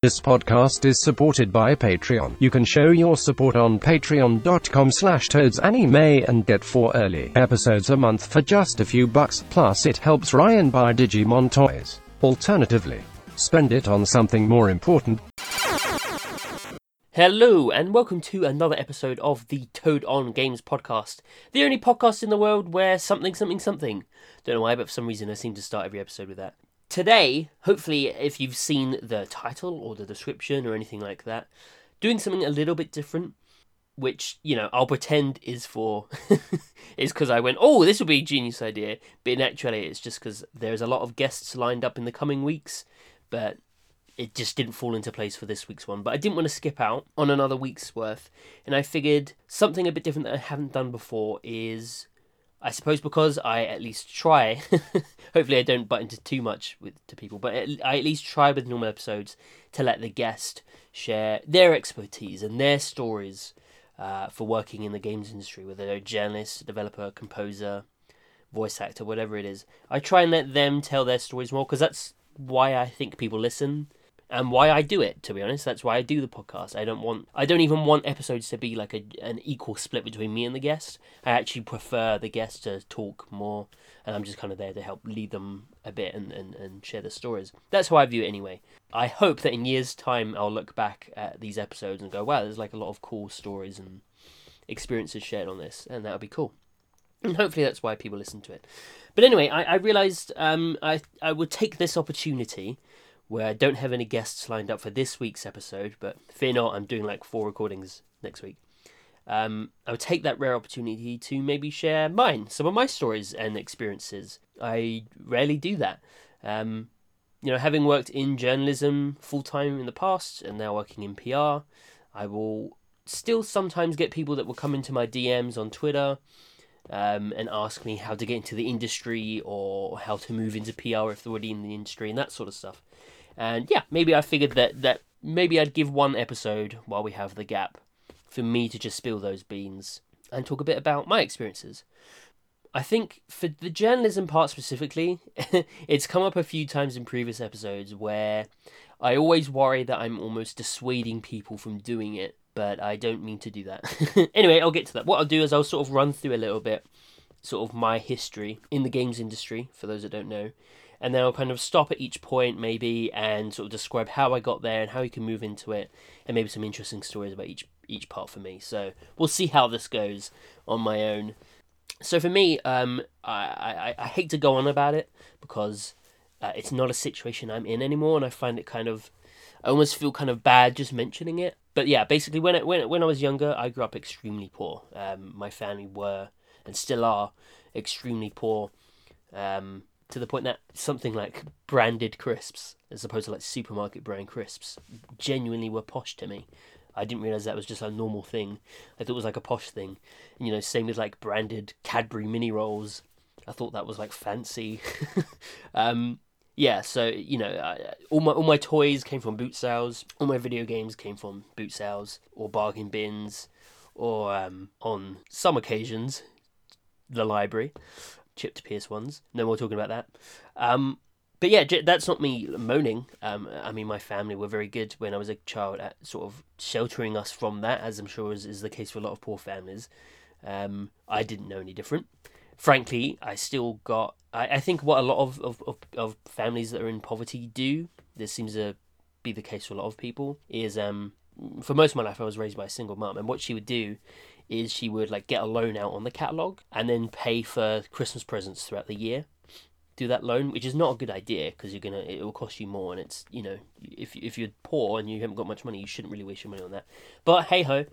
This podcast is supported by Patreon. You can show your support on patreon.com slash toadsanime and get four early episodes a month for just a few bucks. Plus it helps Ryan buy Digimon toys. Alternatively, spend it on something more important. Hello, and welcome to another episode of the Toad on Games podcast. The only podcast in the world where something, something, something. Don't know why, but for some reason I seem to start every episode with that. Today, hopefully, if you've seen the title or the description or anything like that, doing something a little bit different, which, you know, I'll pretend is for, is because I went, oh, this would be a genius idea. But in actuality, it's just because there's a lot of guests lined up in the coming weeks, but it just didn't fall into place for this week's one. But I didn't want to skip out on another week's worth, and I figured something a bit different that I haven't done before is I suppose because I at least try. hopefully, I don't butt into too much with to people, but I at least try with normal episodes to let the guest share their expertise and their stories uh, for working in the games industry, whether they're a journalist, developer, composer, voice actor, whatever it is. I try and let them tell their stories more because that's why I think people listen and why I do it. To be honest, that's why I do the podcast. I don't want, I don't even want episodes to be like a an equal split between me and the guest. I actually prefer the guest to talk more, and I'm just kind of there to help lead them a bit and, and, and share the stories. That's how I view it anyway. I hope that in years' time I'll look back at these episodes and go, wow, there's like a lot of cool stories and experiences shared on this, and that'll be cool. And hopefully that's why people listen to it. But anyway, I, I realised um, I I would take this opportunity where I don't have any guests lined up for this week's episode, but fear not, I'm doing like four recordings next week. Um, I would take that rare opportunity to maybe share mine, some of my stories and experiences. I rarely do that. Um, you know, having worked in journalism full time in the past and now working in PR, I will still sometimes get people that will come into my DMs on Twitter um, and ask me how to get into the industry or how to move into PR if they're already in the industry and that sort of stuff. And yeah, maybe I figured that that maybe I'd give one episode while we have the gap for me to just spill those beans and talk a bit about my experiences. I think for the journalism part specifically, it's come up a few times in previous episodes where I always worry that I'm almost dissuading people from doing it, but I don't mean to do that. anyway, I'll get to that. What I'll do is I'll sort of run through a little bit sort of my history in the games industry for those that don't know and then I'll kind of stop at each point maybe and sort of describe how I got there and how you can move into it, and maybe some interesting stories about each each part for me. So we'll see how this goes on my own. So for me, um, I, I, I hate to go on about it because uh, it's not a situation I'm in anymore, and I find it kind of I almost feel kind of bad just mentioning it. But yeah, basically when it, when when I was younger, I grew up extremely poor. Um, my family were and still are extremely poor. Um, to the point that something like branded crisps, as opposed to like supermarket brand crisps, genuinely were posh to me. I didn't realize that was just a normal thing. I thought it was like a posh thing. And, you know, same with like branded Cadbury mini rolls. I thought that was like fancy. um, yeah, so you know, I, all my all my toys came from boot sales. All my video games came from boot sales or bargain bins, or um, on some occasions, the library chipped Pierce ones. No more talking about that. Um, but yeah, that's not me moaning. Um, I mean, my family were very good when I was a child at sort of sheltering us from that, as I'm sure is, is the case for a lot of poor families. Um, I didn't know any different. Frankly, I still got. I, I think what a lot of, of, of, of families that are in poverty do, this seems to be the case for a lot of people, is um, for most of my life I was raised by a single mum, and what she would do is she would like get a loan out on the catalog and then pay for Christmas presents throughout the year. Do that loan, which is not a good idea because you're gonna it will cost you more, and it's you know if if you're poor and you haven't got much money, you shouldn't really waste your money on that. But hey ho,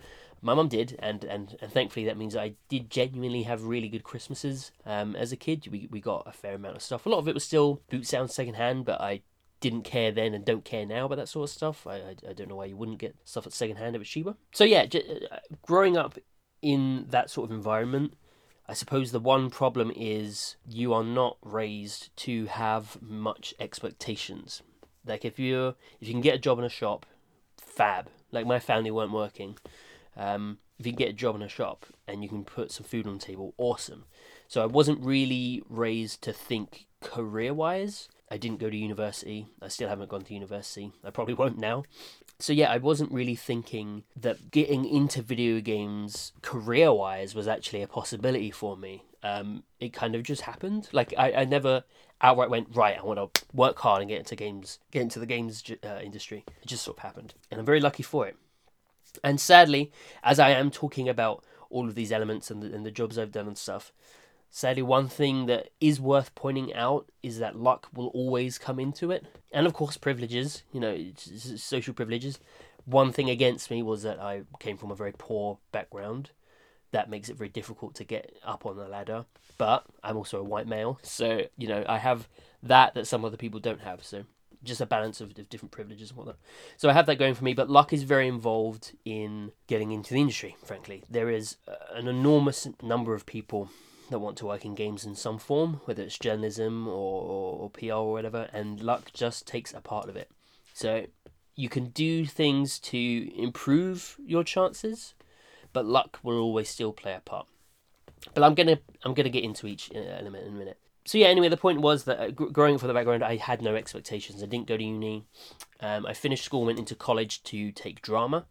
my mum did, and, and, and thankfully that means I did genuinely have really good Christmases. Um, as a kid, we we got a fair amount of stuff. A lot of it was still boot sound second hand, but I didn't care then and don't care now about that sort of stuff. I, I, I don't know why you wouldn't get stuff at second hand if it's cheaper. So yeah, j- uh, growing up in that sort of environment, I suppose the one problem is you are not raised to have much expectations. Like if you if you can get a job in a shop, fab. Like my family weren't working. Um, if you can get a job in a shop and you can put some food on the table, awesome. So I wasn't really raised to think career wise. I didn't go to university. I still haven't gone to university. I probably won't now. So yeah, I wasn't really thinking that getting into video games career wise was actually a possibility for me. Um, it kind of just happened. Like I, I never outright went right. I want to work hard and get into games, get into the games uh, industry. It just sort of happened, and I'm very lucky for it. And sadly, as I am talking about all of these elements and the, and the jobs I've done and stuff, sadly, one thing that is worth pointing out is that luck will always come into it. And of course, privileges, you know, social privileges. One thing against me was that I came from a very poor background. That makes it very difficult to get up on the ladder. But I'm also a white male, so, you know, I have that that some other people don't have. So just a balance of, different privileges and whatnot. So I have that going for me, but luck is very involved in getting into the industry, frankly. There is uh, an enormous number of people that want to work in games in some form, whether it's journalism or, or, or PR or whatever, and luck just takes a part of it. So you can do things to improve your chances, but luck will always still play a part. But I'm gonna I'm gonna get into each uh, element in a minute so yeah, anyway, the point was that uh, growing up from the background, I had no expectations. I didn't go to uni. Um, I finished school, went into college to take drama,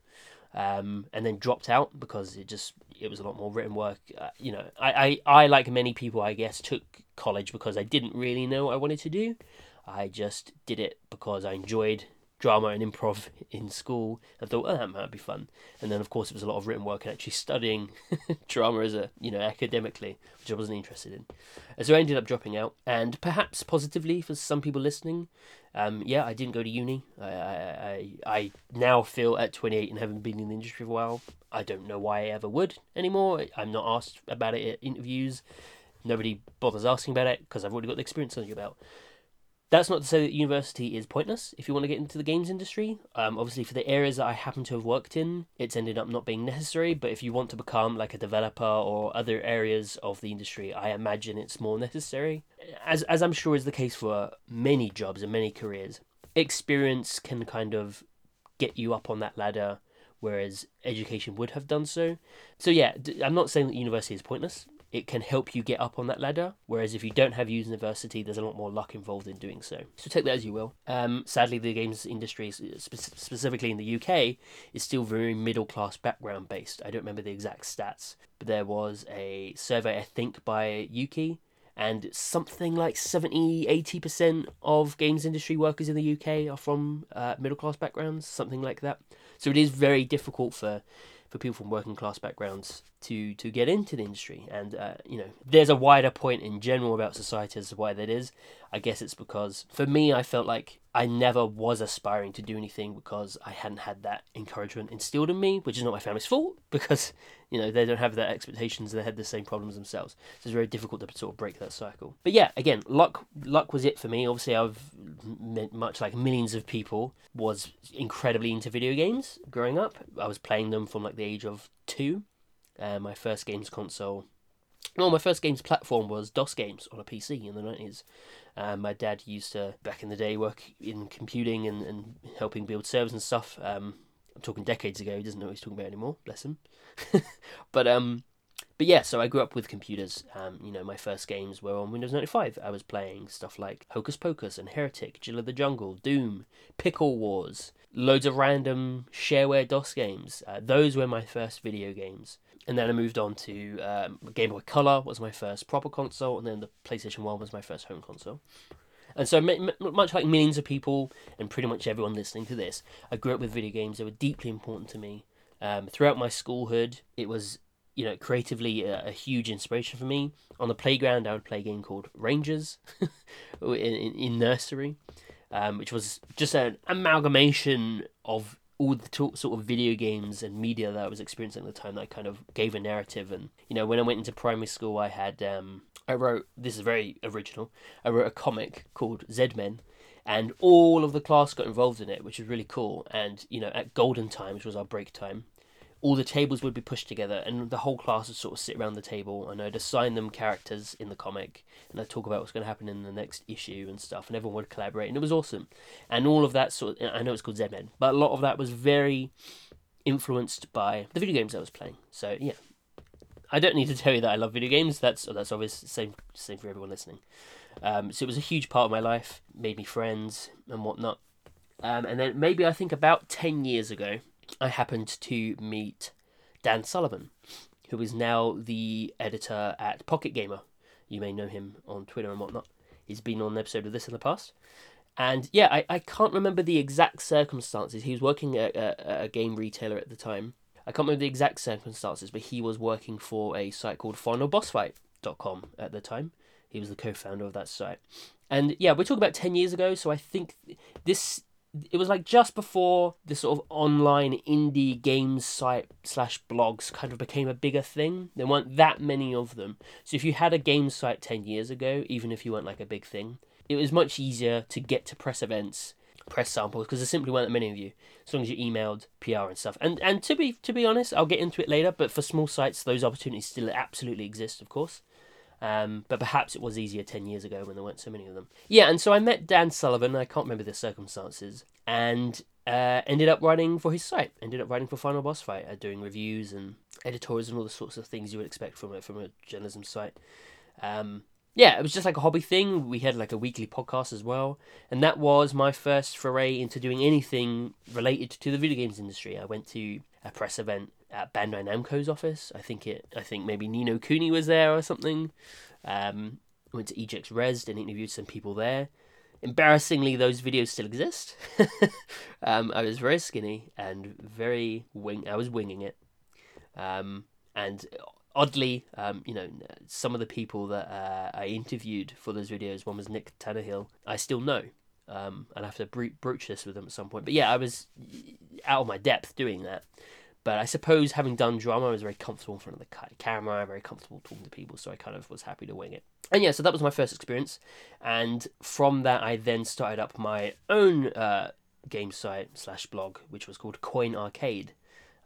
um, and then dropped out because it just it was a lot more written work. Uh, you know, I, I I like many people, I guess, took college because I didn't really know what I wanted to do. I just did it because I enjoyed drama and improv in school. I thought, oh, that might be fun. And then, of course, it was a lot of written work and actually studying drama as a, you know, academically, which I wasn't interested in. So I ended up dropping out. And perhaps positively for some people listening, um, yeah, I didn't go to uni. I, I, I now feel at 28 and having been in the industry for a while, I don't know why I ever would anymore. I'm not asked about it at interviews. Nobody bothers asking about it because I've already got the experience on you about. That's not to say that university is pointless if you want to get into the games industry. Um, obviously, for the areas that I happen to have worked in, it's ended up not being necessary. But if you want to become like a developer or other areas of the industry, I imagine it's more necessary. As as I'm sure is the case for many jobs and many careers, experience can kind of get you up on that ladder, whereas education would have done so. So yeah, I'm not saying that university is pointless it can help you get up on that ladder. Whereas if you don't have university, there's a lot more luck involved in doing so. So take that as you will. Um, sadly, the games industry, specifically in the UK, is still very middle class background based. I don't remember the exact stats, but there was a survey, I think, by Ukie. And something like 70 80% of games industry workers in the UK are from uh, middle class backgrounds, something like that. So it is very difficult for for people from working class backgrounds to to get into the industry. And uh, you know, there's a wider point in general about society as to why that is. I guess it's because for me, I felt like I never was aspiring to do anything because I hadn't had that encouragement instilled in me, which is not my family's fault because you know they don't have their expectations they had the same problems themselves. So it's very difficult to sort of break that cycle. But yeah, again, luck luck was it for me. Obviously, I've met much like millions of people was incredibly into video games growing up. I was playing them from like the age of two. Uh, my first games console no, my first games platform was DOS games on a PC in the 90s. Um, my dad used to, back in the day, work in computing and, and helping build servers and stuff. Um, I'm talking decades ago. He doesn't know what he's talking about anymore. Bless him. but um, but yeah, so I grew up with computers. Um, you know, my first games were on Windows 95. I was playing stuff like Hocus Pocus and Heretic, Jill of the Jungle, Doom, Pickle Wars, loads of random shareware DOS games. Uh, those were my first video games and then I moved on to um, Game Boy Color was my first proper console, and then the PlayStation One was my first home console. And so, much like millions of people and pretty much everyone listening to this, I grew up with video games. They were deeply important to me. Um, throughout my schoolhood, it was, you know, creatively a, a, huge inspiration for me. On the playground, I would play a game called Rangers in, in, in, nursery, um, which was just an amalgamation of all the sort of video games and media that I was experiencing at the time that I kind of gave a narrative. And you know, when I went into primary school, I had um, I wrote this is very original. I wrote a comic called Zed Men, and all of the class got involved in it, which was really cool. And you know, at Golden Time, which was our break time, all the tables would be pushed together and the whole class would sort of sit around the table and I'd assign them characters in the comic and I'd talk about what's going to happen in the next issue and stuff and everyone would collaborate and it was awesome. And all of that sort of, I know it's called Z-Men, but a lot of that was very influenced by the video games I was playing. So yeah, I don't need to tell you that I love video games. That's that's obvious. Same same for everyone listening. Um, so it was a huge part of my life, made me friends and whatnot. Um, and then maybe I think about 10 years ago, I happened to meet Dan Sullivan, who is now the editor at Pocket Gamer. You may know him on Twitter and whatnot. He's been on an episode of this in the past. And yeah, I, I can't remember the exact circumstances. He was working at a, a game retailer at the time. I can't remember the exact circumstances, but he was working for a site called FinalBossFight.com at the time. He was the co-founder of that site. And yeah, we're talking about 10 years ago, so I think this it was like just before the sort of online indie games site slash blogs kind of became a bigger thing. There weren't that many of them. So if you had a game site 10 years ago, even if you weren't like a big thing, it was much easier to get to press events, press samples, because there simply weren't that many of you. As long as you emailed PR and stuff. And and to be to be honest, I'll get into it later, but for small sites those opportunities still absolutely exist, of course. Um, but perhaps it was easier 10 years ago when there weren't so many of them. Yeah, and so I met Dan Sullivan, I can't remember the circumstances, and uh, ended up writing for his site, ended up writing for Final Boss Fight, uh, doing reviews and editorials and all the sorts of things you would expect from a, from a journalism site. Um, yeah, it was just like a hobby thing. We had like a weekly podcast as well, and that was my first foray into doing anything related to the video games industry. I went to a press event at Bandai Namco's office. I think it. I think maybe Ni no Kuni was there or something. Um, went to EGX Rezzed and interviewed some people there. Embarrassingly, those videos still exist. um, I was very skinny and very wing. I was winging it, um, and oddly, um, you know, some of the people that uh, I interviewed for those videos. One was Nick Tannehill. I still know. Um, I'll have to broach this with them at some point. But yeah, I was out of my depth doing that. But I suppose having done drama, I was very comfortable in front of the camera, very comfortable talking to people, so I kind of was happy to wing it. And yeah, so that was my first experience. And from that, I then started up my own uh, game site slash blog, which was called Coin Arcade.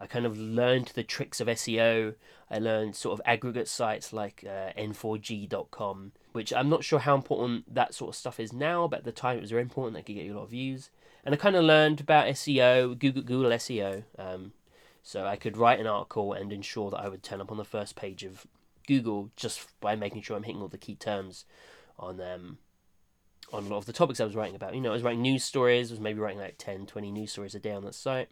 I kind of learned the tricks of SEO. I learned sort of aggregate sites like uh, n4g.com, which I'm not sure how important that sort of stuff is now, but at the time it was very important. That could get you a lot of views. And I kind of learned about SEO, Google, Google SEO, um, so I could write an article and ensure that I would turn up on the first page of Google just by making sure I'm hitting all the key terms on um on a lot of the topics I was writing about. You know, I was writing news stories, I was maybe writing like 10, 20 news stories a day on that site.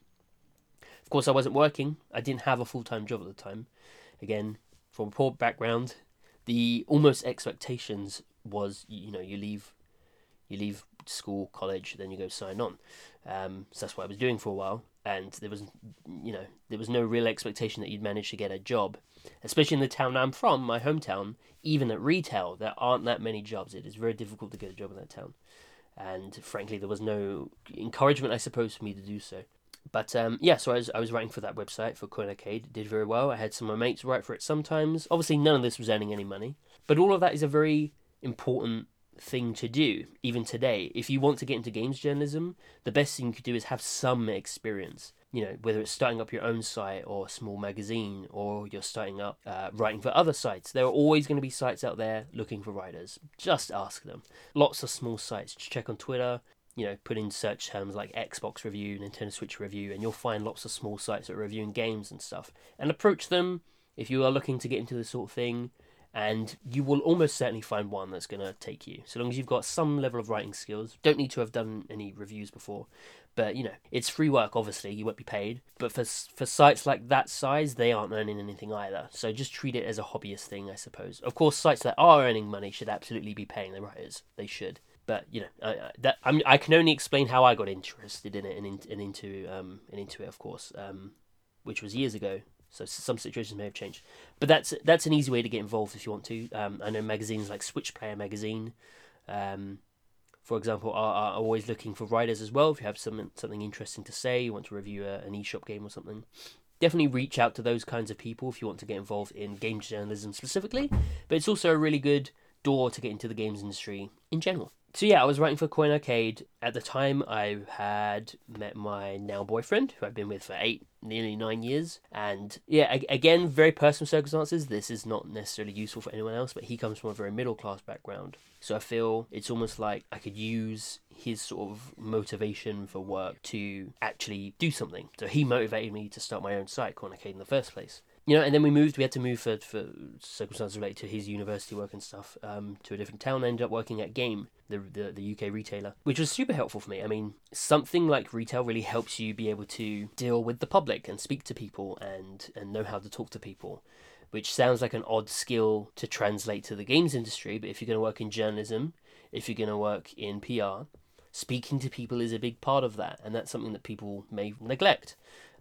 Of course, I wasn't working. I didn't have a full time job at the time. Again, from a poor background, the almost expectations was you know you leave you leave school, college, then you go sign on. Um, so that's what I was doing for a while and there was you know there was no real expectation that you'd manage to get a job especially in the town i'm from my hometown even at retail there aren't that many jobs. It is very difficult to get a job in that town. And frankly there was no encouragement i suppose for me to do so. But um, yeah so I was, I was writing for that website for coin arcade. It did very well. I had some of my mates write for it sometimes. Obviously none of this was earning any money. But all of that is a very important thing to do even today. If you want to get into games journalism the best thing you could do is have some experience you know whether it's starting up your own site or a small magazine or you're starting up uh, writing for other sites. There are always going to be sites out there looking for writers. Just ask them. Lots of small sites. Check on twitter you know put in search terms like xbox review nintendo switch review and you'll find lots of small sites that are reviewing games and stuff. And approach them. If you are looking to get into this sort of thing and you will almost certainly find one that's going to take you. So long as you've got some level of writing skills don't need to have done any reviews before but you know it's free work obviously you won't be paid but for for sites like that size they aren't earning anything either. So just treat it as a hobbyist thing i suppose. Of course sites that are earning money should absolutely be paying their writers. They should. But you know I, that I'm, i can only explain how i got interested in it and, in, and into um and into it of course um which was years ago so some situations may have changed, but that's that's an easy way to get involved if you want to. Um, I know magazines like Switch Player magazine, um, for example, are, are always looking for writers as well. If you have some something interesting to say, you want to review a, an eShop game or something, definitely reach out to those kinds of people if you want to get involved in games journalism specifically. But it's also a really good door to get into the games industry in general so yeah, I was writing for Coin Arcade. At the time, I had met my now boyfriend, who I've been with for eight, nearly nine years. And yeah, again, very personal circumstances. This is not necessarily useful for anyone else, but he comes from a very middle class background. So I feel it's almost like I could use his sort of motivation for work to actually do something. So he motivated me to start my own site, Coin Arcade, in the first place. You know, and then we moved. We had to move for for circumstances related to his university work and stuff um, to a different town. I ended up working at Game, the, the the UK retailer, which was super helpful for me. I mean, something like retail really helps you be able to deal with the public and speak to people and and know how to talk to people. Which sounds like an odd skill to translate to the games industry, but if you're going to work in journalism, if you're going to work in PR, speaking to people is a big part of that, and that's something that people may neglect.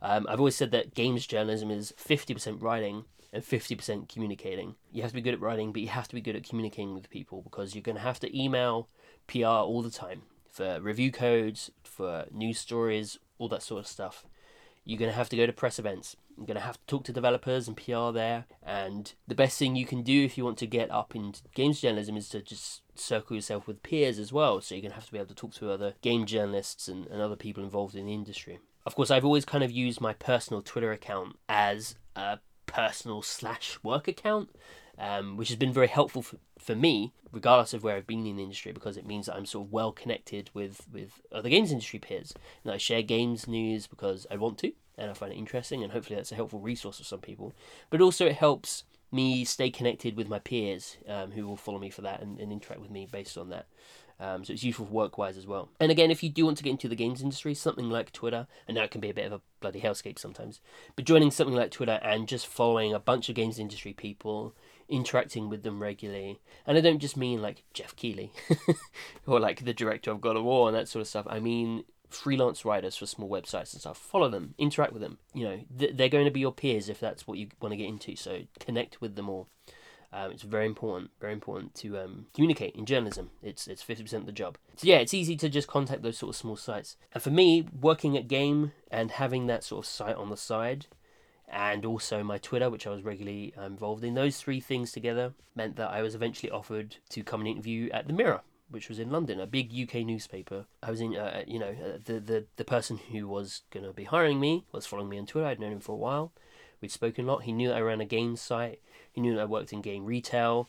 Um, I've always said that games journalism is 50% writing and 50% communicating. You have to be good at writing, but you have to be good at communicating with people because you're going to have to email PR all the time for review codes, for news stories, all that sort of stuff. You're going to have to go to press events. You're going to have to talk to developers and PR there. And the best thing you can do if you want to get up in games journalism is to just circle yourself with peers as well. So you're going to have to be able to talk to other game journalists and, and other people involved in the industry. Of course, I've always kind of used my personal Twitter account as a personal slash work account, um, which has been very helpful for, for me, regardless of where I've been in the industry, because it means that I'm sort of well connected with, with other games industry peers. And I share games news because I want to, and I find it interesting, and hopefully that's a helpful resource for some people. But also, it helps me stay connected with my peers um, who will follow me for that and, and interact with me based on that. Um, so it's useful work wise as well. And again, if you do want to get into the games industry, something like Twitter, and that can be a bit of a bloody hellscape sometimes, but joining something like Twitter and just following a bunch of games industry people, interacting with them regularly, and I don't just mean like Geoff Keighley or like the director of God of War and that sort of stuff. I mean freelance writers for small websites and stuff. Follow them, interact with them. You know, they're going to be your peers if that's what you want to get into. So connect with them all. Um, it's very important, very important to um, communicate in journalism. It's it's fifty percent of the job. So yeah, it's easy to just contact those sort of small sites. And for me, working at Game and having that sort of site on the side, and also my Twitter, which I was regularly um, involved in, those three things together meant that I was eventually offered to come and interview at the Mirror, which was in London, a big UK newspaper. I was in, uh, you know, uh, the the the person who was going to be hiring me was following me on Twitter. I'd known him for a while. We'd spoken a lot. He knew that I ran a game site. He knew that I worked in game retail.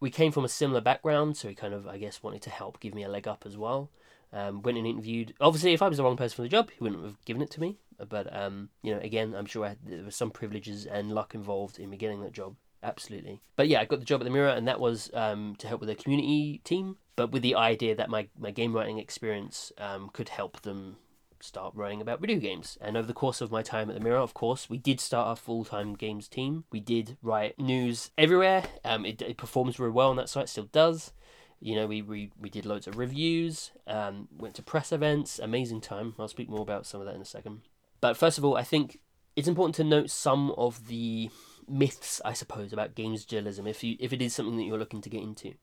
We came from a similar background, so he kind of, I guess, wanted to help give me a leg up as well. Um, went and interviewed. Obviously, if I was the wrong person for the job, he wouldn't have given it to me. But um, you know, again, I'm sure had, there were some privileges and luck involved in me getting that job. Absolutely. But yeah, I got the job at the Mirror, and that was um, to help with the community team, but with the idea that my, my game writing experience um, could help them start writing about video games. And over the course of my time at the Mirror, of course, we did start our full time games team. We did write news everywhere. Um, it, it performs very well on that site, still does. You know, we, we, we did loads of reviews, um, went to press events, amazing time. I'll speak more about some of that in a second. But first of all, I think it's important to note some of the myths, I suppose, about games journalism if you if it is something that you're looking to get into.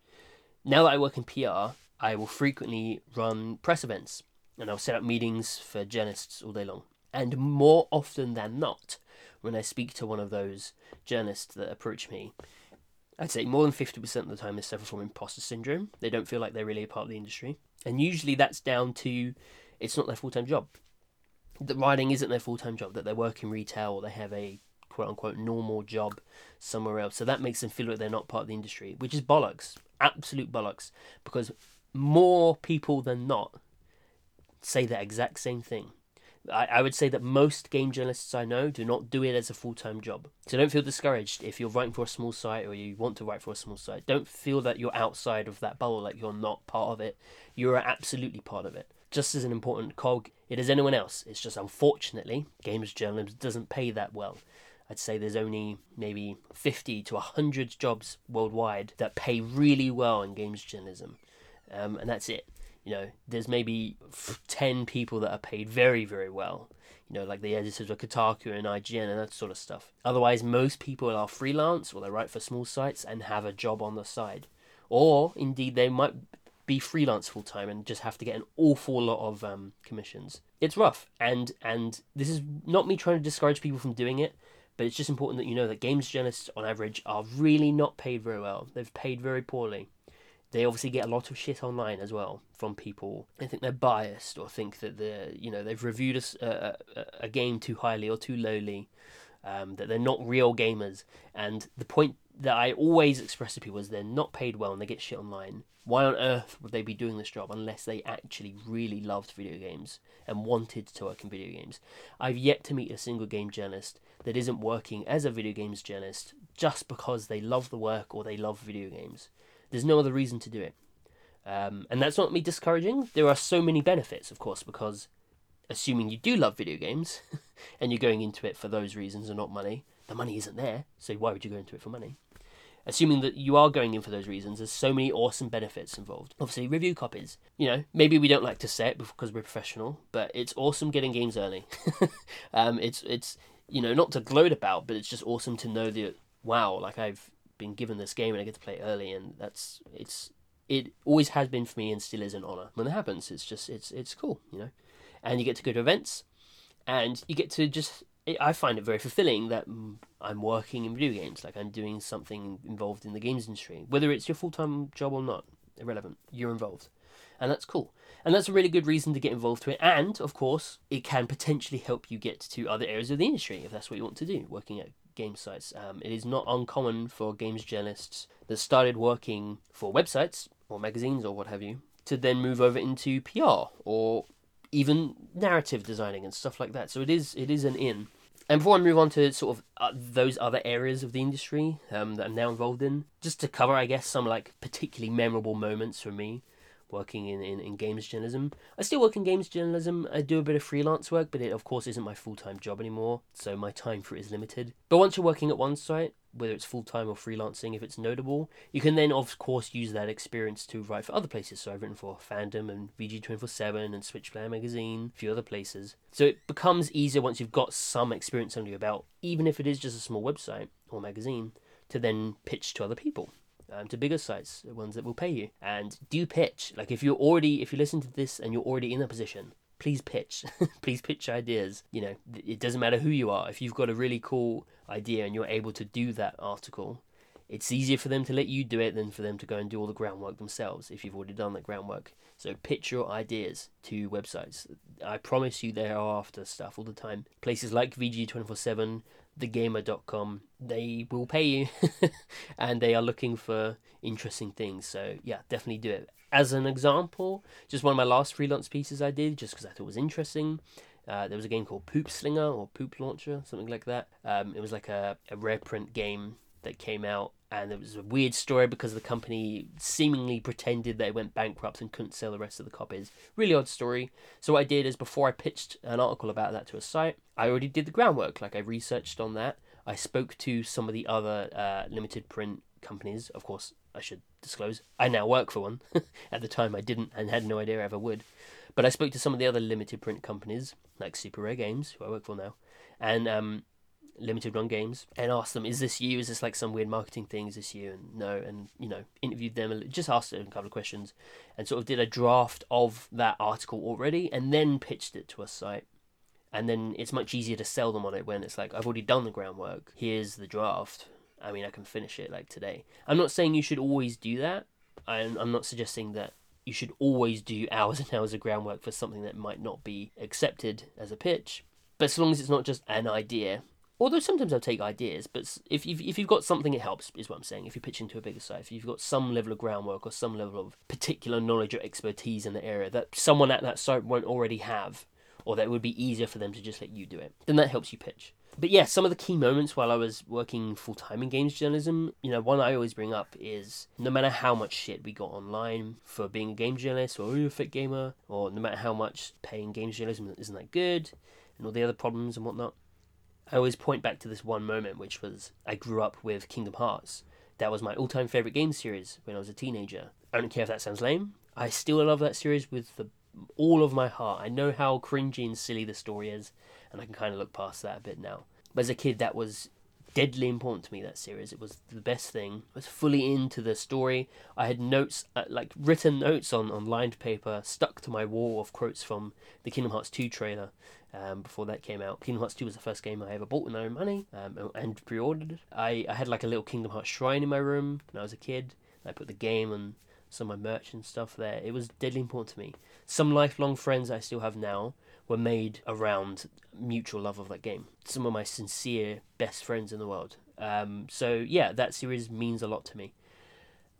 Now that I work in PR, I will frequently run press events and I'll set up meetings for journalists all day long. And more often than not, when I speak to one of those journalists that approach me, I'd say more than 50% of the time they suffer from imposter syndrome. They don't feel like they're really a part of the industry. And usually that's down to it's not their full time job. That writing isn't their full time job, that they work in retail or they have a quote unquote normal job somewhere else. So that makes them feel like they're not part of the industry, which is bollocks. Absolute bollocks. Because more people than not say that exact same thing. I, I would say that most game journalists I know do not do it as a full time job. So don't feel discouraged if you're writing for a small site or you want to write for a small site. Don't feel that you're outside of that bubble, like you're not part of it. You're absolutely part of it. Just as an important cog it is anyone else. It's just unfortunately, games journalism doesn't pay that well. I'd say there's only maybe 50 to 100 jobs worldwide that pay really well in games journalism. Um, and that's it you know, there's maybe 10 people that are paid very, very well. You know, like the editors of Kotaku and IGN and that sort of stuff. Otherwise, most people are freelance or they write for small sites and have a job on the side. Or, indeed, they might be freelance full time and just have to get an awful lot of um, commissions. It's rough, and and this is not me trying to discourage people from doing it, but it's just important that you know that games journalists on average are really not paid very well. They've paid very poorly they obviously get a lot of shit online as well from people. They think they're biased or think that the you know they've reviewed a, a, a game too highly or too lowly, um, that they're not real gamers. And the point that I always express to people is they're not paid well and they get shit online. Why on earth would they be doing this job unless they actually really loved video games and wanted to work in video games? I've yet to meet a single game journalist that isn't working as a video games journalist just because they love the work or they love video games. There's no other reason to do it. Um, and that's not me discouraging. There are so many benefits, of course, because assuming you do love video games and you're going into it for those reasons and not money, the money isn't there, so why would you go into it for money? Assuming that you are going in for those reasons, there's so many awesome benefits involved. Obviously, review copies. You know, maybe we don't like to say it because we're professional, but it's awesome getting games early. um, it's it's you know not to gloat about, but it's just awesome to know that wow, like I've been given this game and I get to play it early, and that's it's it always has been for me and still is an honor when it happens. It's just it's it's cool, you know, and you get to go to events, and you get to just I find it very fulfilling that mm, I'm working in video games, like I'm doing something involved in the games industry, whether it's your full time job or not, irrelevant. You're involved, and that's cool, and that's a really good reason to get involved to it. And of course, it can potentially help you get to other areas of the industry if that's what you want to do, working at game sites. Um, it is not uncommon for games journalists that started working for websites or magazines or what have you to then move over into PR or even narrative designing and stuff like that. So it is it is an in. And before I move on to sort of uh, those other areas of the industry um, that I'm now involved in, just to cover, I guess, some like particularly memorable moments for me working in, in, in games journalism. I still work in games journalism. I do a bit of freelance work, but it, of course, isn't my full time job anymore, so my time for it is limited. But once you're working at one site, whether it's full time or freelancing, if it's notable, you can then, of course, use that experience to write for other places. So I've written for Fandom and VG247 and Switchplayer Magazine, a few other places. So it becomes easier once you've got some experience under your belt, even if it is just a small website or magazine, to then pitch to other people. Um, to bigger sites, the ones that will pay you, and do pitch. Like if you're already, if you listen to this and you're already in a position, please pitch. Please pitch ideas. You know it doesn't matter who you are. If you've got a really cool idea and you're able to do that article it's easier for them to let you do it than for them to go and do all the groundwork themselves if you've already done that groundwork. So pitch your ideas to websites. I promise you they are after stuff all the time. Places like vg247 thegamer.com they will pay you and they are looking for interesting things so yeah definitely do it as an example, just one of my last freelance pieces I did, just because I thought it was interesting. Uh, there was a game called Poop Slinger or Poop Launcher, something like that. Um, it was like a, a rare print game that came out, and it was a weird story because the company seemingly pretended they went bankrupt and couldn't sell the rest of the copies. Really odd story. So what I did is before I pitched an article about that to a site, I already did the groundwork. Like I researched on that. I spoke to some of the other uh, limited print companies. Of course, I should disclose. I now work for one. At the time, I didn't and had no idea I ever would. But I spoke to some of the other limited print companies, like Super Rare Games, who I work for now, and um, Limited Run Games, and asked them, "Is this you? Is this like some weird marketing thing? Is this you?" And no, and you know, interviewed them, just asked them a couple of questions, and sort of did a draft of that article already, and then pitched it to a site. And then it's much easier to sell them on it when it's like I've already done the groundwork. Here's the draft I mean, I can finish it like today. I'm not saying you should always do that. I'm, I'm not suggesting that you should always do hours and hours of groundwork for something that might not be accepted as a pitch. But as long as it's not just an idea, although sometimes I'll take ideas, but if you've, if you've got something, it helps, is what I'm saying. If you're pitching to a bigger site, if you've got some level of groundwork or some level of particular knowledge or expertise in the area that someone at that site won't already have, or that it would be easier for them to just let you do it, then that helps you pitch but yeah, some of the key moments while I was working full time in games journalism, you know, one I always bring up is no matter how much shit we got online for being a game journalist or oh, a fit gamer, or no matter how much paying games journalism isn't that good, and all the other problems and whatnot, I always point back to this one moment, which was I grew up with Kingdom Hearts. That was my all time favourite game series when I was a teenager. I don't care if that sounds lame. I still love that series with the, all of my heart. I know how cringy and silly the story is, and I can kind of look past that a bit now. But as a kid, that was deadly important to me. That series, it was the best thing. I was fully into the story. I had notes, uh, like written notes on on lined paper, stuck to my wall of quotes from the Kingdom Hearts two trailer. Um, before that came out, Kingdom Hearts two was the first game I ever bought with my own money um, and pre-ordered. I I had like a little Kingdom Hearts shrine in my room when I was a kid. I put the game and some of my merch and stuff there. It was deadly important to me. Some lifelong friends I still have now were made around mutual love of that game. Some of my sincere best friends in the world Um, so yeah, that series means a lot to me.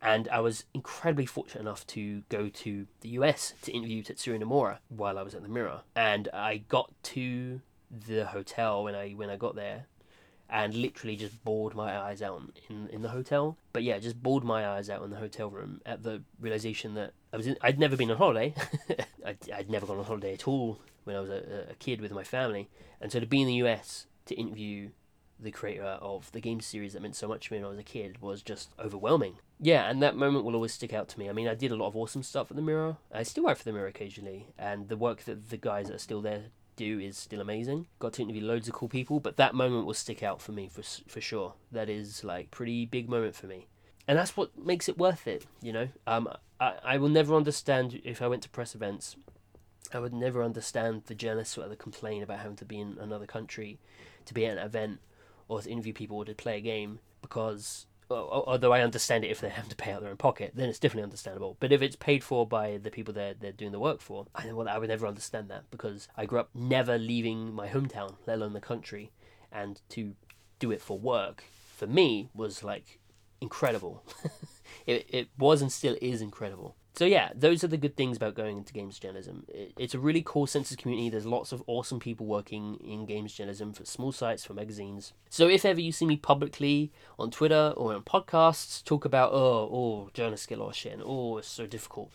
And I was incredibly fortunate enough to go to the US to interview Tetsuya Nomura while I was at the Mirror. And I got to the hotel when I when I got there and literally just bawled my eyes out in in the hotel. But yeah, just bawled my eyes out in the hotel room at the realization that I was in, I'd never been on holiday. I'd, I'd never gone on holiday at all when I was a, a kid with my family, and so to be in the US to interview the creator of the game series that meant so much to me when I was a kid was just overwhelming. Yeah, and that moment will always stick out to me. I mean, I did a lot of awesome stuff at the Mirror. I still work for the Mirror occasionally, and the work that the guys that are still there do is still amazing. Got to interview loads of cool people, but that moment will stick out for me for for sure. That is like pretty big moment for me, and that's what makes it worth it. You know, um, I I will never understand if I went to press events. I would never understand the journalists who ever complain about having to be in another country to be at an event or to interview people or to play a game because although I understand it if they have to pay out their own pocket, then it's definitely understandable. But if it's paid for by the people they're, they're doing the work for, I, well, I would never understand that because I grew up never leaving my hometown, let alone the country, and to do it for work for me was like incredible. it, it was and still is incredible so yeah, those are the good things about going into games journalism. It's a really cool of community. There's lots of awesome people working in games journalism for small sites, for magazines. So if ever you see me publicly on Twitter or on podcasts talk about oh oh journalist skill or shit and oh it's so difficult,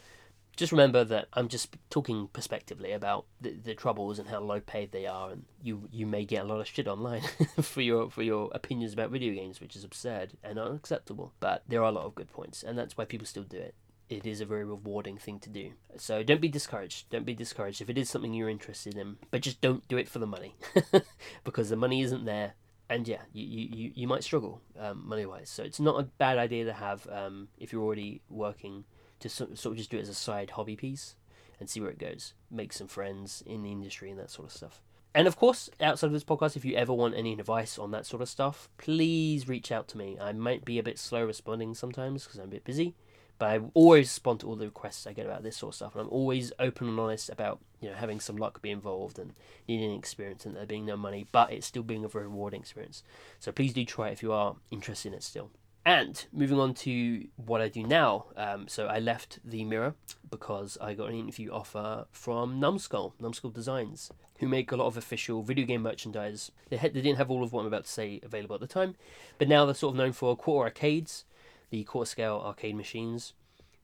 just remember that I'm just talking perspectively about the, the troubles and how low paid they are, and you you may get a lot of shit online for your for your opinions about video games, which is absurd and unacceptable. But there are a lot of good points, and that's why people still do it it is a very rewarding thing to do. So don't be discouraged. Don't be discouraged if it is something you're interested in, but just don't do it for the money because the money isn't there. And yeah, you, you, you might struggle um, money wise. So it's not a bad idea to have um, if you're already working to sort of just do it as a side hobby piece and see where it goes. Make some friends in the industry and that sort of stuff. And of course, outside of this podcast, if you ever want any advice on that sort of stuff, please reach out to me. I might be a bit slow responding sometimes because I'm a bit busy. But I always respond to all the requests I get about this sort of stuff, and I'm always open and honest about you know having some luck be involved and needing experience and there being no money, but it's still being a very rewarding experience. So please do try it if you are interested in it still. And moving on to what I do now, um, so I left the Mirror because I got an interview offer from Numskull, Numskull Designs, who make a lot of official video game merchandise. They, had, they didn't have all of what I'm about to say available at the time, but now they're sort of known for quarter arcades, the quarter scale arcade machines,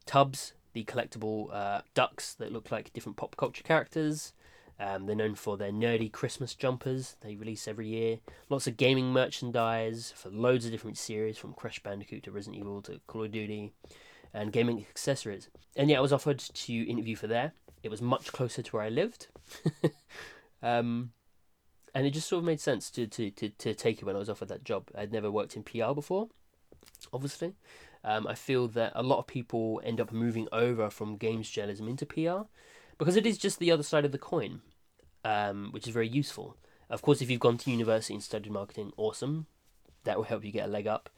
Tubbz, the collectible uh, ducks that look like different pop culture characters. Um, they're known for their nerdy Christmas jumpers they release every year. Lots of gaming merchandise for loads of different series, from Crash Bandicoot to Resident Evil to Call of Duty, and gaming accessories. And yeah, I was offered to interview for there. It was much closer to where I lived. um, and it just sort of made sense to, to, to, to take it when I was offered that job. I'd never worked in PR before, obviously. Um, I feel that a lot of people end up moving over from games journalism into PR because it is just the other side of the coin, um, which is very useful. Of course, if you've gone to university and studied marketing, awesome. That will help you get a leg up.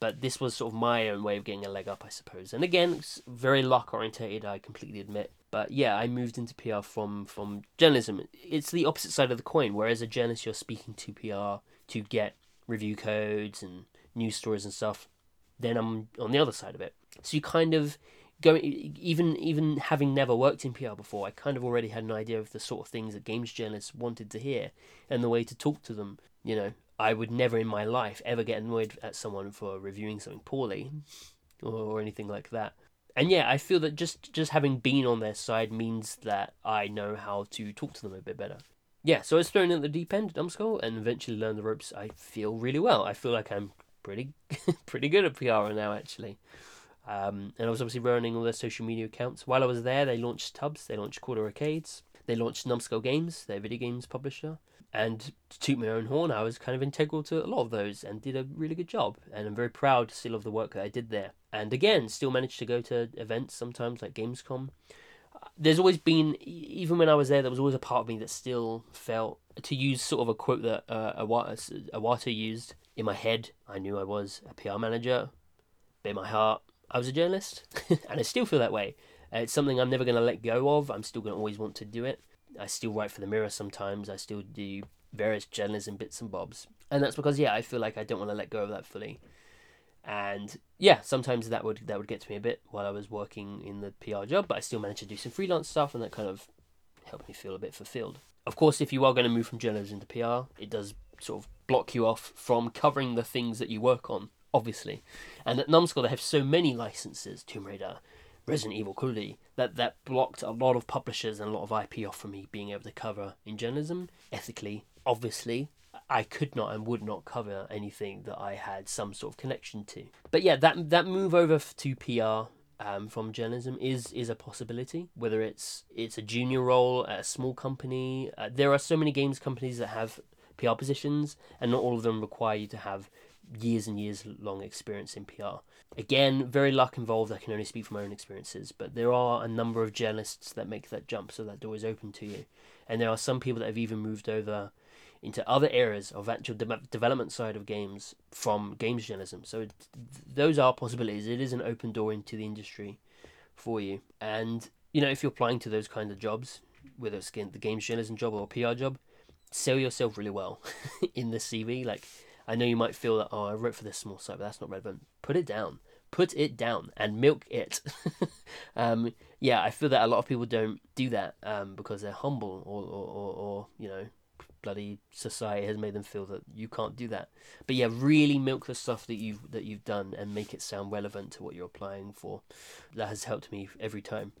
But this was sort of my own way of getting a leg up, I suppose. And again, it's very luck orientated, I completely admit. But yeah, I moved into PR from, from journalism. It's the opposite side of the coin. Whereas a journalist, you're speaking to PR to get review codes and news stories and stuff then I'm on the other side of it. So you kind of go even even having never worked in PR before, I kind of already had an idea of the sort of things that games journalists wanted to hear and the way to talk to them. You know, I would never in my life ever get annoyed at someone for reviewing something poorly or, or anything like that. And yeah, I feel that just just having been on their side means that I know how to talk to them a bit better. Yeah, so I was thrown in the deep end at Numskull and eventually learned the ropes. I feel really well. I feel like I'm pretty pretty good at PR now actually. Um, and I was obviously running all their social media accounts. While I was there, they launched Tubbz, they launched Quarter Arcades, they launched Numskull Games, their video games publisher. And to toot my own horn, I was kind of integral to a lot of those and did a really good job. And I'm very proud still of the work that I did there. And again, still managed to go to events sometimes like Gamescom. There's always been, even when I was there, there was always a part of me that still felt, to use sort of a quote that uh, Iwata used, in my head, I knew I was a PR manager, but in my heart, I was a journalist, and I still feel that way. Uh, it's something I'm never going to let go of. I'm still going to always want to do it. I still write for the Mirror sometimes. I still do various journalism bits and bobs. and that's because yeah, I feel like I don't want to let go of that fully. And yeah, sometimes that would that would get to me a bit while I was working in the PR job, but I still managed to do some freelance stuff, and that kind of helped me feel a bit fulfilled. Of course, if you are going to move from journalism to PR, it does sort of block you off from covering the things that you work on, obviously. And at Numskull, they have so many licenses Tomb Raider, Resident Evil Cody, that, that blocked a lot of publishers and a lot of IP off from me being able to cover in journalism ethically. Obviously, I could not and would not cover anything that I had some sort of connection to. But yeah, that that move over to PR um, from journalism is is a possibility. Whether it's it's a junior role at a small company, uh, there are so many games companies that have PR positions, and not all of them require you to have years and years long experience in PR. Again, very luck involved. I can only speak from my own experiences, but there are a number of journalists that make that jump, so that door is open to you. And there are some people that have even moved over into other areas of actual de- development side of games from games journalism. So it, those are possibilities. It is an open door into the industry for you. And you know, if you're applying to those kind of jobs, whether it's the games journalism job or PR job, sell yourself really well in the CV. Like I know you might feel that oh, I wrote for this small site, but that's not relevant. Put it down. Put it down and milk it. um, yeah, I feel that a lot of people don't do that um, because they're humble or, or, or, or you know bloody society has made them feel that you can't do that. But yeah, really milk the stuff that you've that you've done and make it sound relevant to what you're applying for. That has helped me every time.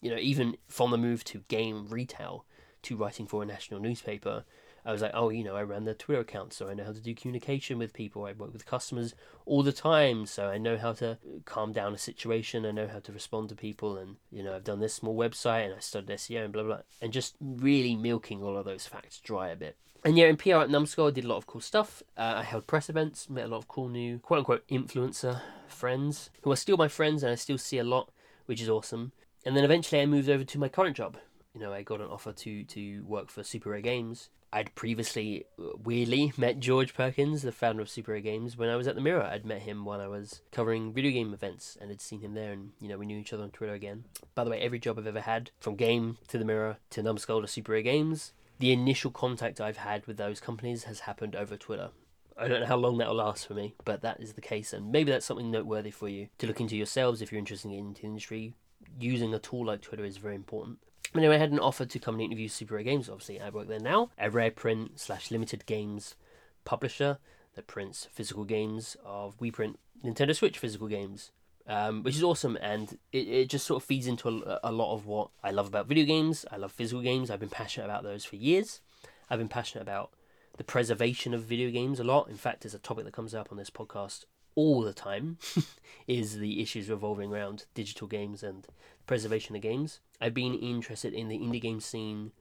You know, even from the move to game retail to writing for a national newspaper, I was like, oh, you know, I ran the Twitter account, so I know how to do communication with people. I work with customers all the time, so I know how to calm down a situation. I know how to respond to people, and you know, I've done this small website and I studied SEO and blah blah, and just really milking all of those facts dry a bit. And yeah, in PR at Numskull, I did a lot of cool stuff. Uh, I held press events, met a lot of cool new quote unquote influencer friends who are still my friends, and I still see a lot, which is awesome. And then eventually, I moved over to my current job. You know, I got an offer to to work for Super Rare Games, I'd previously uh, weirdly met George Perkins, the founder of Super Games, when I was at the Mirror. I'd met him when I was covering video game events and had seen him there, and you know we knew each other on Twitter again. By the way, every job I've ever had, from game to the Mirror to Numskull to Super Games, the initial contact I've had with those companies has happened over Twitter. I don't know how long that'll last for me, but that is the case, and maybe that's something noteworthy for you to look into yourselves if you're interested in the industry. Using a tool like Twitter is very important. Anyway, I had an offer to come and interview Super Rare Games. Obviously, I work there now. A rare print slash limited games publisher that prints physical games of we print Nintendo Switch physical games, um, which is awesome. And it, it just sort of feeds into a, a lot of what I love about video games. I love physical games. I've been passionate about those for years. I've been passionate about the preservation of video games a lot. In fact, it's a topic that comes up on this podcast all the time is the issues revolving around digital games and preservation of games. I've been interested in the indie game scene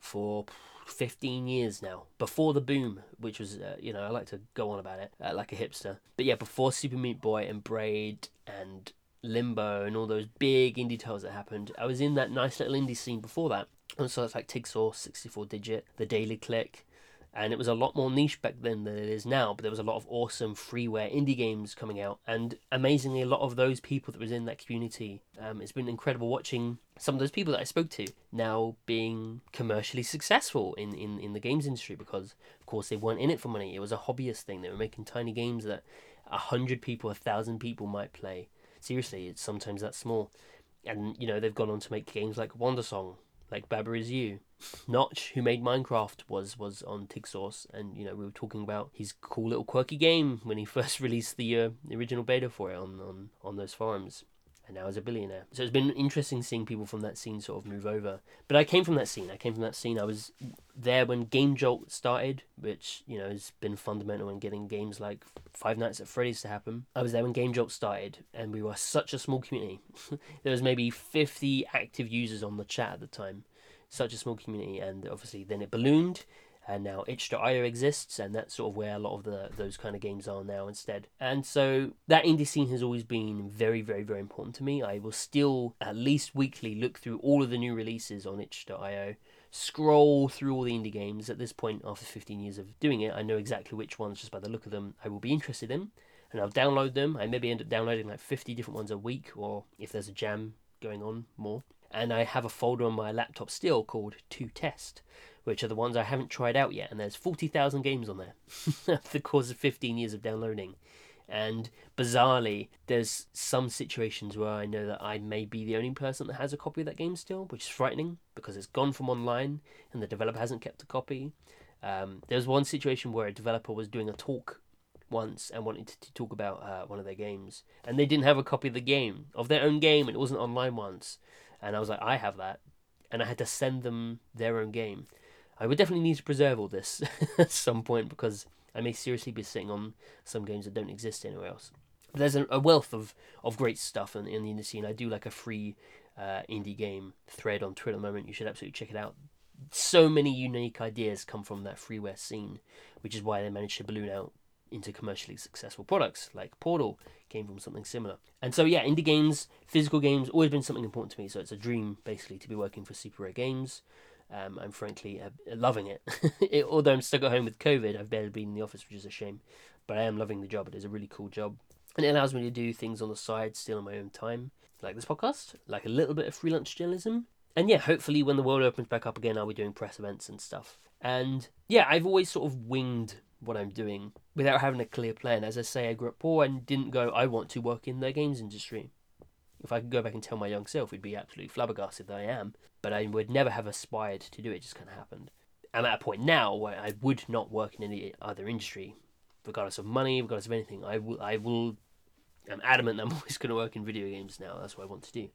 for 15 years now. Before the boom, which was, uh, you know, I like to go on about it uh, like a hipster. But yeah, before Super Meat Boy and Braid and Limbo and all those big indie titles that happened, I was in that nice little indie scene before that. And so it's like TIGSource, 64 Digit, The Daily Click, and it was a lot more niche back then than it is now but there was a lot of awesome freeware indie games coming out and amazingly a lot of those people that was in that community um, it's been incredible watching some of those people that i spoke to now being commercially successful in, in, in the games industry because of course they weren't in it for money. It was a hobbyist thing. They were making tiny games that a hundred people a thousand people might play. Seriously it's sometimes that small. And you know they've gone on to make games like Wandersong like Baba Is You. Notch, who made Minecraft, was was on TIGSource, and you know we were talking about his cool little quirky game when he first released the, uh, the original beta for it on, on on those forums and now is a billionaire. So it's been interesting seeing people from that scene sort of move over. But I came from that scene. I came from that scene. I was there when Game Jolt started, which you know has been fundamental in getting games like Five Nights at Freddy's to happen. I was there when Game Jolt started, and we were such a small community. there was maybe fifty active users on the chat at the time. Such a small community, and obviously then it ballooned and now itch.io exists and that's sort of where a lot of the those kind of games are now instead. And so that indie scene has always been very very very important to me. I will still at least weekly look through all of the new releases on itch.io scroll through all the indie games. At this point after 15 years of doing it i know exactly which ones just by the look of them i will be interested in and i'll download them. I maybe end up downloading like 50 different ones a week or if there's a jam going on more and i have a folder on my laptop still called to test which are the ones I haven't tried out yet, and there's 40,000 games on there over the course of 15 years of downloading. And bizarrely, there's some situations where I know that I may be the only person that has a copy of that game still, which is frightening because it's gone from online and the developer hasn't kept a copy. Um, there was one situation where a developer was doing a talk once and wanted to talk about uh, one of their games, and they didn't have a copy of the game of their own game, and it wasn't online once. And I was like, I have that, and I had to send them their own game. I would definitely need to preserve all this at some point because I may seriously be sitting on some games that don't exist anywhere else. There's a, a wealth of, of great stuff in, in the indie scene. I do like a free uh, indie game thread on Twitter at the moment. You should absolutely check it out. So many unique ideas come from that freeware scene, which is why they managed to balloon out into commercially successful products like Portal came from something similar. And so yeah, indie games, physical games, always been something important to me. So it's a dream basically to be working for Super Rare Games. Um, I'm frankly uh, loving it. it. Although I'm stuck at home with COVID, I've barely been in the office, which is a shame. But I am loving the job. It is a really cool job, and it allows me to do things on the side, still in my own time, like this podcast, like a little bit of freelance journalism. And yeah, hopefully when the world opens back up again, I'll be doing press events and stuff. And yeah, I've always sort of winged what I'm doing without having a clear plan. As I say, I grew up poor and didn't go, I want to work in the games industry. If I could go back and tell my young self, we'd be absolutely flabbergasted that I am. But I would never have aspired to do it, it just kind of happened. I'm at a point now where I would not work in any other industry, regardless of money, regardless of anything. I will, I will, I'm adamant I'm always going to work in video games now. That's what I want to do.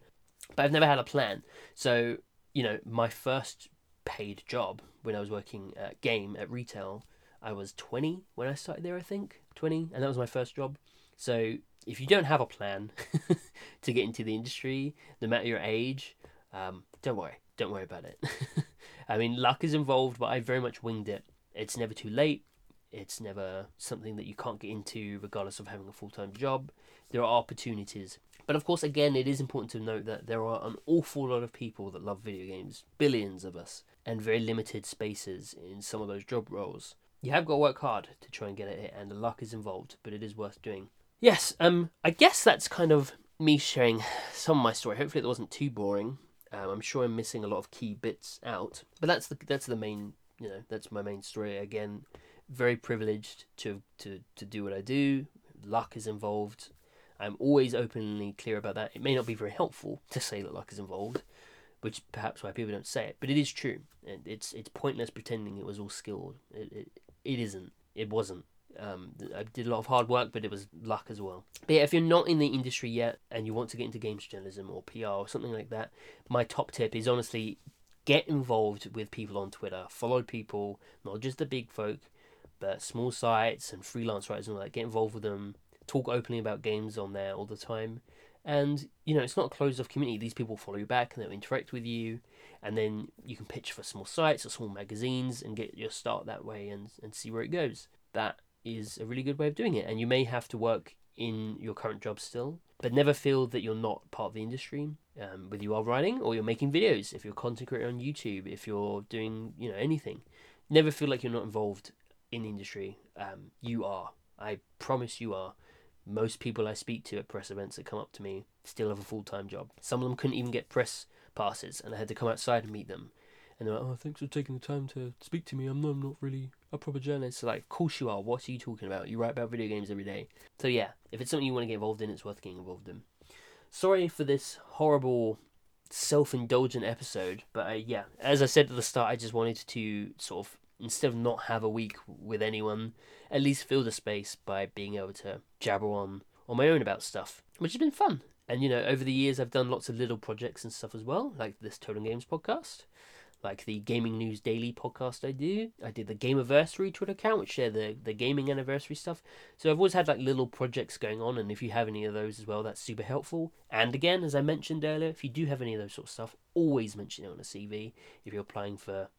But I've never had a plan. So, you know, my first paid job when I was working at game at retail, I was 20 when I started there, I think. 20, and that was my first job. So if you don't have a plan to get into the industry, no matter your age, um, don't worry. Don't worry about it. I mean, luck is involved, but I very much winged it. It's never too late. It's never something that you can't get into, regardless of having a full time job. There are opportunities. But of course, again, it is important to note that there are an awful lot of people that love video games, billions of us, and very limited spaces in some of those job roles. You have got to work hard to try and get it, and the luck is involved, but it is worth doing. Yes, um, I guess that's kind of me sharing some of my story. Hopefully, it wasn't too boring. Um, I'm sure I'm missing a lot of key bits out, but that's the that's the main you know that's my main story. Again, very privileged to to to do what I do. Luck is involved. I'm always openly clear about that. It may not be very helpful to say that luck is involved, which perhaps why people don't say it, but it is true. And it's it's pointless pretending it was all skilled. It it, it isn't. It wasn't. Um, I did a lot of hard work, but it was luck as well. But yeah, if you're not in the industry yet and you want to get into games journalism or PR or something like that, my top tip is honestly get involved with people on Twitter. Follow people, not just the big folk, but small sites and freelance writers and all that. Get involved with them. Talk openly about games on there all the time. And you know, it's not a closed off community. These people follow you back and they'll interact with you, and then you can pitch for small sites or small magazines and get your start that way and, and see where it goes. That is a really good way of doing it. And you may have to work in your current job still, but never feel that you're not part of the industry. Um, whether you are writing or you're making videos, if you're content creator on YouTube, if you're doing you know anything, never feel like you're not involved in the industry. Um, you are. I promise you are. Most people I speak to at press events that come up to me still have a full time job. Some of them couldn't even get press passes, and I had to come outside and meet them. And they're like, "Oh, thanks for taking the time to speak to me. I'm not, I'm not really a proper journalist. So like, of course you are. What are you talking about? You write about video games every day. So yeah, if it's something you want to get involved in, it's worth getting involved in. Sorry for this horrible self-indulgent episode, but uh, yeah, as I said at the start, I just wanted to sort of instead of not have a week with anyone, at least fill the space by being able to jabber on on my own about stuff, which has been fun. And you know, over the years, I've done lots of little projects and stuff as well, like this Toad on Games podcast like the Gaming News Daily podcast I do. I did the Gameversary Twitter account, which share the, the gaming anniversary stuff. So I've always had like little projects going on, and if you have any of those as well, that's super helpful. And again, as I mentioned earlier, if you do have any of those sort of stuff, always mention it on a CV if you're applying for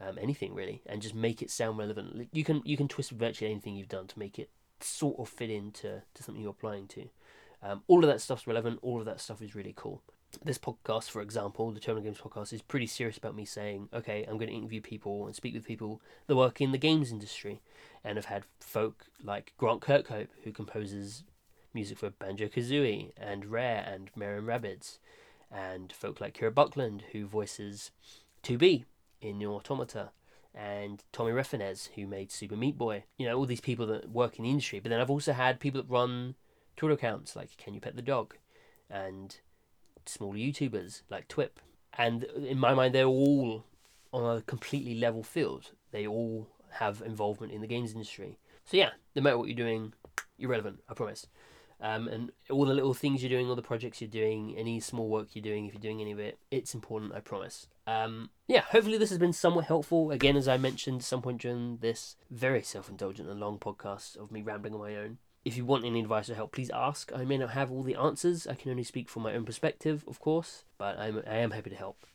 um, anything really, and just make it sound relevant. You can you can twist virtually anything you've done to make it sort of fit into to something you're applying to. Um, all of that stuff's relevant. All of that stuff is really cool this podcast, for example, the Toad on Games podcast, is pretty serious about me saying, okay, I'm going to interview people and speak with people that work in the games industry. And I've had folk like Grant Kirkhope, who composes music for Banjo Kazooie and Rare and Mario Rabbids, and folk like Kira Buckland, who voices 2B in Automata. and Tommy Refenes, who made Super Meat Boy. You know, all these people that work in the industry. But then I've also had people that run Twitter accounts like Can You Pet the Dog and smaller YouTubers like Twip. And in my mind, they're all on a completely level field. They all have involvement in the games industry. So yeah, no matter what you're doing, you're relevant. I promise. Um, and all the little things you're doing, all the projects you're doing, any small work you're doing, if you're doing any of it, it's important. I promise. Um, yeah, hopefully this has been somewhat helpful. Again, as I mentioned at some point during this very self-indulgent and long podcast of me rambling on my own. If you want any advice or help, please ask. I may not have all the answers. I can only speak from my own perspective, of course, but I'm, I am happy to help.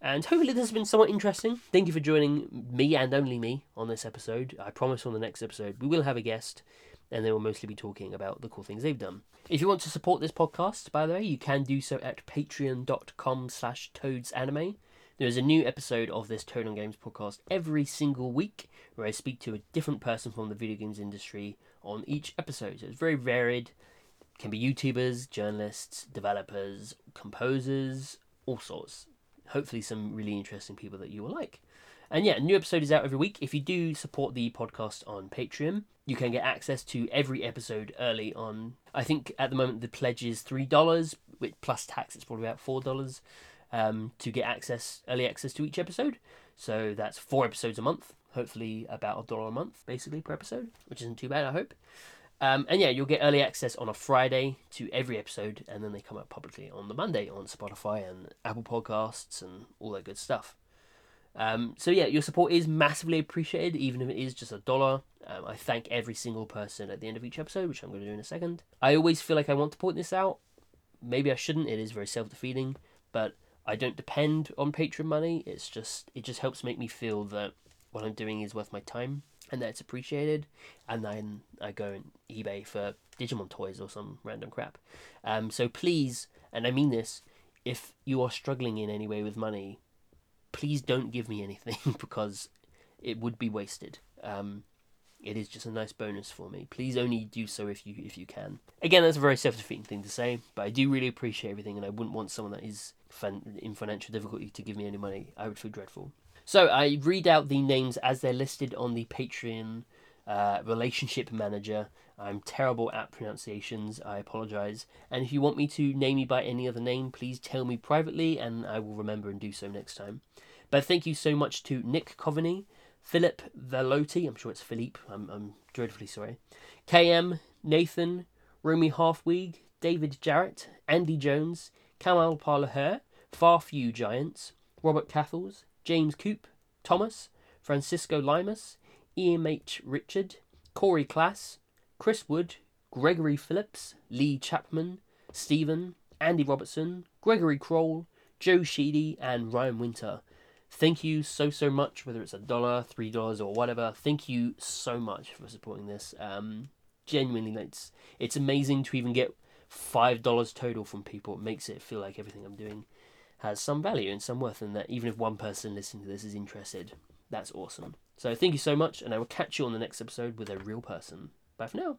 And hopefully this has been somewhat interesting. Thank you for joining me and only me on this episode. I promise on the next episode we will have a guest and they will mostly be talking about the cool things they've done. If you want to support this podcast, by the way, you can do so at patreon.com slash toadsanime. There is a new episode of this Toad on Games podcast every single week where I speak to a different person from the video games industry on each episode. So it's very varied. It can be YouTubers, journalists, developers, composers, all sorts. Hopefully some really interesting people that you will like. And yeah, a new episode is out every week. If you do support the podcast on Patreon, you can get access to every episode early on. I think at the moment the pledge is three dollars, plus tax it's probably about four dollars um, to get access, early access to each episode. So that's four episodes a month. Hopefully about a dollar a month, basically per episode, which isn't too bad, I hope. Um, and yeah, you'll get early access on a Friday to every episode, and then they come out publicly on the Monday on Spotify and Apple Podcasts and all that good stuff. Um, so yeah, your support is massively appreciated, even if it is just a dollar. Um, I thank every single person at the end of each episode, which I'm going to do in a second. I always feel like I want to point this out. Maybe I shouldn't. It is very self-defeating, but I don't depend on Patreon money. It's just it just helps make me feel that what I'm doing is worth my time and that it's appreciated. And then I go on eBay for Digimon toys or some random crap. Um, so please, and I mean this, if you are struggling in any way with money, please don't give me anything because it would be wasted. Um, it is just a nice bonus for me. Please only do so if you if you can. Again, that's a very self-defeating thing to say, but I do really appreciate everything, and I wouldn't want someone that is fin- in financial difficulty to give me any money. I would feel dreadful. So I read out the names as they're listed on the Patreon uh, relationship manager. I'm terrible at pronunciations. I apologize. And if you want me to name you by any other name, please tell me privately, and I will remember and do so next time. But thank you so much to Nick Coveney, Philip Velotti, I'm sure it's Philippe, I'm, I'm dreadfully sorry, KM, Nathan, Romy Halfweeg, David Jarrett, Andy Jones, Kamal Parlaher, Far Few Giants, Robert Cathles, James Coop, Thomas, Francisco Limas, Ian H. Richard, Corey Class, Chris Wood, Gregory Phillips, Lee Chapman, Stephen, Andy Robertson, Gregory Kroll, Joe Sheedy, and Ryan Winter. Thank you so so much, whether it's a dollar, three dollars, or whatever. Thank you so much for supporting this. Um, genuinely, it's it's amazing to even get five dollars total from people. It makes it feel like everything I'm doing has some value and some worth, and that even if one person listening to this is interested, that's awesome. So thank you so much, and I will catch you on the next episode with a real person. Bye for now.